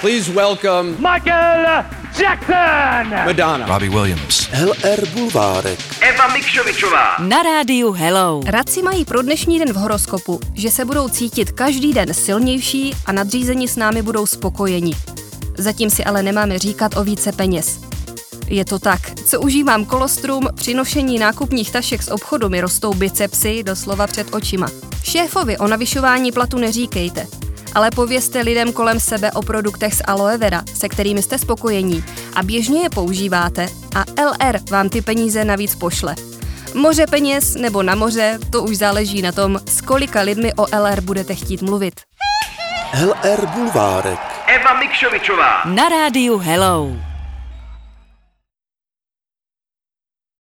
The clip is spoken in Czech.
Please welcome Michael Jackson! Madonna. Robbie Williams. LR Bulvárek. Eva Mikšovičová. Na rádiu Hello. Radci mají pro dnešní den v horoskopu, že se budou cítit každý den silnější a nadřízení s námi budou spokojeni. Zatím si ale nemáme říkat o více peněz. Je to tak. Co užívám kolostrum, při nošení nákupních tašek z obchodu mi rostou bicepsy doslova před očima. Šéfovi o navyšování platu neříkejte, ale povězte lidem kolem sebe o produktech z aloe vera, se kterými jste spokojení a běžně je používáte a LR vám ty peníze navíc pošle. Moře peněz nebo na moře, to už záleží na tom, s kolika lidmi o LR budete chtít mluvit. LR Bulvárek. Eva Mikšovičová. Na rádiu Hello.